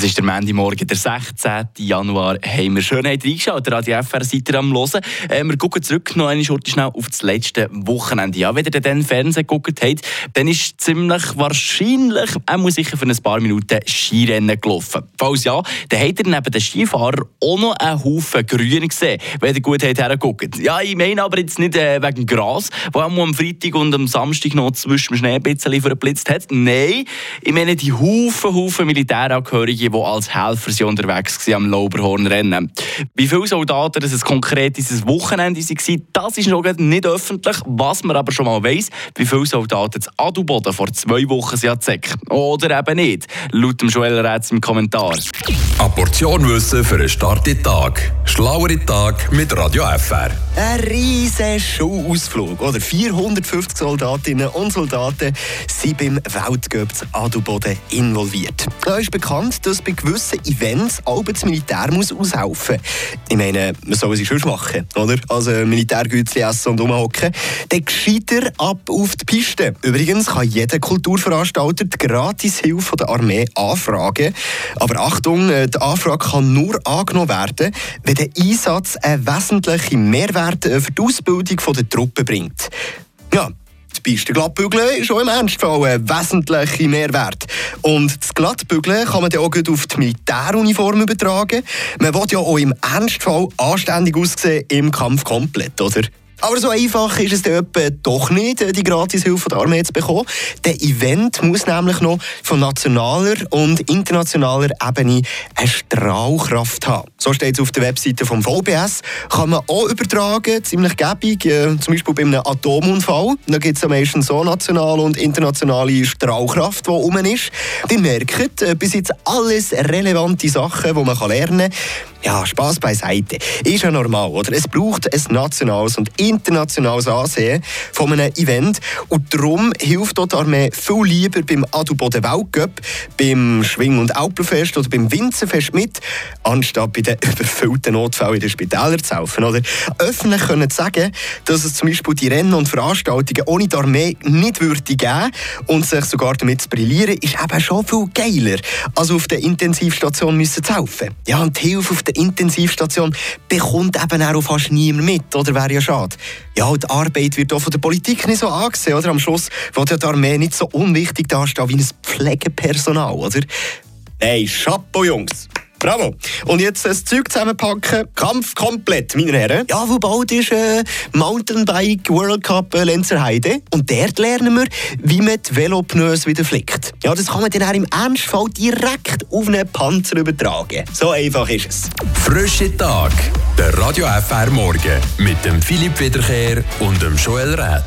Das ist der Montagmorgen, der 16. Januar. Haben wir schön reingeschaut, Radio FR seid ihr am Hören. Äh, wir gucken zurück noch eine Schurte schnell auf das letzte Wochenende. Ja, wenn ihr dann Fernsehen geguckt habt, dann ist ziemlich wahrscheinlich, er muss sicher für ein paar Minuten Skirennen gelaufen. Falls ja, dann habt ihr neben den Skifahrern auch noch einen Haufen Grün gesehen, wenn ihr gut hergeguckt Ja, ich meine aber jetzt nicht äh, wegen Gras, wo am Freitag und am Samstag noch zwischen dem Schnee ein bisschen verblitzt hat. Nein, ich meine die Haufen, Haufen Militärangehörige, die als Helfer unterwegs waren am Lauberhornrennen. Wie viele Soldaten das konkret dieses Wochenende waren, das ist noch nicht öffentlich. Was man aber schon mal weiss, wie viele Soldaten zu Adelboden vor zwei Wochen sind Zeck. Oder eben nicht, laut dem Joel Rätz im Kommentar. Eine Portion Wissen für einen starken Tag. Schlauere Tag mit Radio FR. Ein riesiger Schuhausflug. Oder 450 Soldatinnen und Soldaten sind beim Weltcup zu Adelboden involviert. Da ist bekannt, dass bei gewissen Events auch das Militär muss aushelfen muss. Ich meine, man soll es schon machen, oder? Also Militärgütchen essen und rumhocken. Dann gescheiter ab auf die Piste. Übrigens kann jeder Kulturveranstalter die Gratishilfe der Armee anfragen. Aber Achtung, äh, die Anfrage kann nur angenommen werden, wenn der Einsatz einen wesentlichen Mehrwert äh, für die Ausbildung der Truppen bringt. Das Piste glattbügeln ist auch im Ernstfall ein wesentlicher Mehrwert. Und das Glattbügeln kann man dann auch auf die Militäruniform übertragen. Man will ja auch im Ernstfall anständig aussehen im Kampf komplett, oder? Aber so einfach ist es dann doch nicht, die Gratishilfe der Armee zu bekommen. Der Event muss nämlich noch von nationaler und internationaler Ebene eine Strahlkraft haben. So steht es auf der Webseite vom VBS. Kann man auch übertragen, ziemlich gäbig, äh, zum Beispiel bei einem Atomunfall. Da gibt es ja meistens so nationale und internationale Strahlkraft, die rum ist. Wir merken, äh, bis jetzt alles relevante Sachen, die man lernen kann. Ja, Spaß beiseite. Ist ja normal, oder? Es braucht ein nationales und internationales Ansehen von einem Event. Und darum hilft dort die Armee viel lieber beim Adelboden Weltcup, beim Schwing- und Alpenfest oder beim Winzerfest mit, anstatt bei den überfüllten Notfällen in den Spitälern zu helfen. Oder öffentlich können sagen, dass es zum Beispiel die Rennen und Veranstaltungen ohne die Armee nicht würde geben und sich sogar damit zu brillieren, ist eben schon viel geiler, als auf der Intensivstation müssen zu helfen. Ja, und die Hilfe auf der Intensivstation bekommt eben auch fast niemand mit, oder wäre ja schade. Ja, die Arbeit wird auch von der Politik nicht so angesehen, oder? Am Schluss wird ja die Armee nicht so unwichtig dastehen wie ein Pflegepersonal, oder? Nein, Chapeau, Jungs! Bravo. Und jetzt das Zeug zusammenpacken. Kampf komplett, meine Herren. Ja, wo bald ist äh, Mountainbike World Cup äh, Lenzerheide. Und dort lernen wir, wie man die Velopneus wieder flickt. Ja, das kann man dann auch im Ernstfall direkt auf einen Panzer übertragen. So einfach ist es. Frische Tag. Der Radio FR Morgen mit dem Philipp Wiederkehr und dem Joel Rätz.